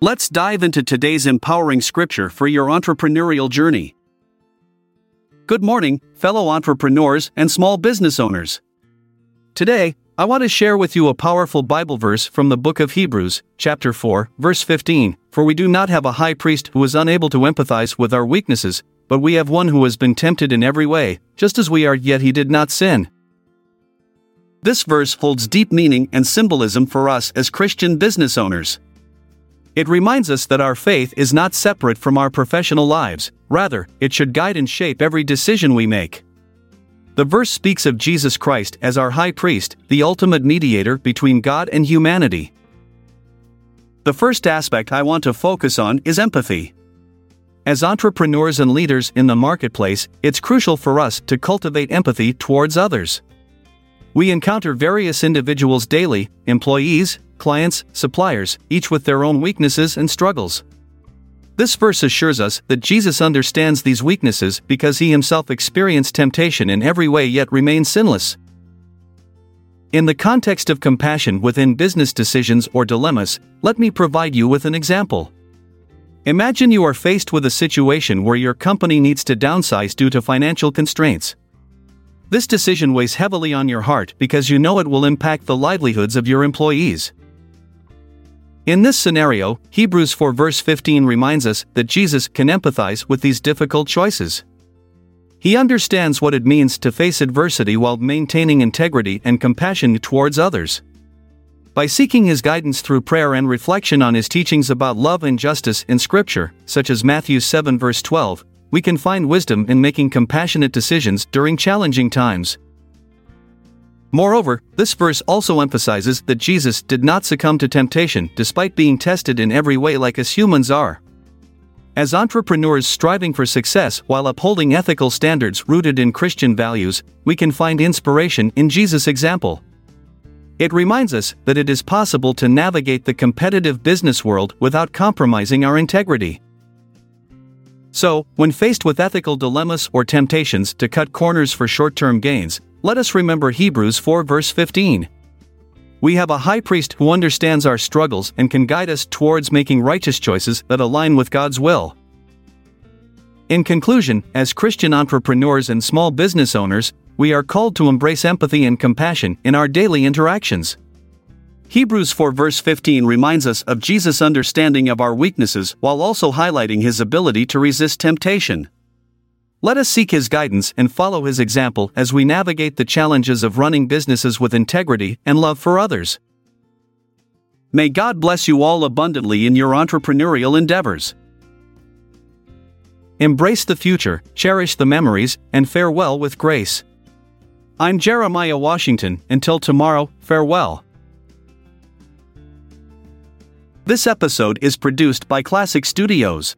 Let's dive into today's empowering scripture for your entrepreneurial journey. Good morning, fellow entrepreneurs and small business owners. Today, I want to share with you a powerful Bible verse from the book of Hebrews, chapter 4, verse 15. For we do not have a high priest who is unable to empathize with our weaknesses, but we have one who has been tempted in every way, just as we are, yet he did not sin. This verse holds deep meaning and symbolism for us as Christian business owners. It reminds us that our faith is not separate from our professional lives, rather, it should guide and shape every decision we make. The verse speaks of Jesus Christ as our high priest, the ultimate mediator between God and humanity. The first aspect I want to focus on is empathy. As entrepreneurs and leaders in the marketplace, it's crucial for us to cultivate empathy towards others. We encounter various individuals daily employees, clients, suppliers, each with their own weaknesses and struggles. This verse assures us that Jesus understands these weaknesses because he himself experienced temptation in every way yet remained sinless. In the context of compassion within business decisions or dilemmas, let me provide you with an example. Imagine you are faced with a situation where your company needs to downsize due to financial constraints. This decision weighs heavily on your heart because you know it will impact the livelihoods of your employees. In this scenario, Hebrews 4 verse 15 reminds us that Jesus can empathize with these difficult choices. He understands what it means to face adversity while maintaining integrity and compassion towards others. By seeking his guidance through prayer and reflection on his teachings about love and justice in Scripture, such as Matthew 7 verse 12, we can find wisdom in making compassionate decisions during challenging times. Moreover, this verse also emphasizes that Jesus did not succumb to temptation despite being tested in every way like us humans are. As entrepreneurs striving for success while upholding ethical standards rooted in Christian values, we can find inspiration in Jesus' example. It reminds us that it is possible to navigate the competitive business world without compromising our integrity. So, when faced with ethical dilemmas or temptations to cut corners for short term gains, let us remember Hebrews 4 verse 15. We have a high priest who understands our struggles and can guide us towards making righteous choices that align with God's will. In conclusion, as Christian entrepreneurs and small business owners, we are called to embrace empathy and compassion in our daily interactions. Hebrews 4 verse 15 reminds us of Jesus' understanding of our weaknesses while also highlighting his ability to resist temptation. Let us seek His guidance and follow His example as we navigate the challenges of running businesses with integrity and love for others. May God bless you all abundantly in your entrepreneurial endeavors. Embrace the future, cherish the memories, and farewell with grace. I'm Jeremiah Washington. Until tomorrow, farewell. This episode is produced by Classic Studios.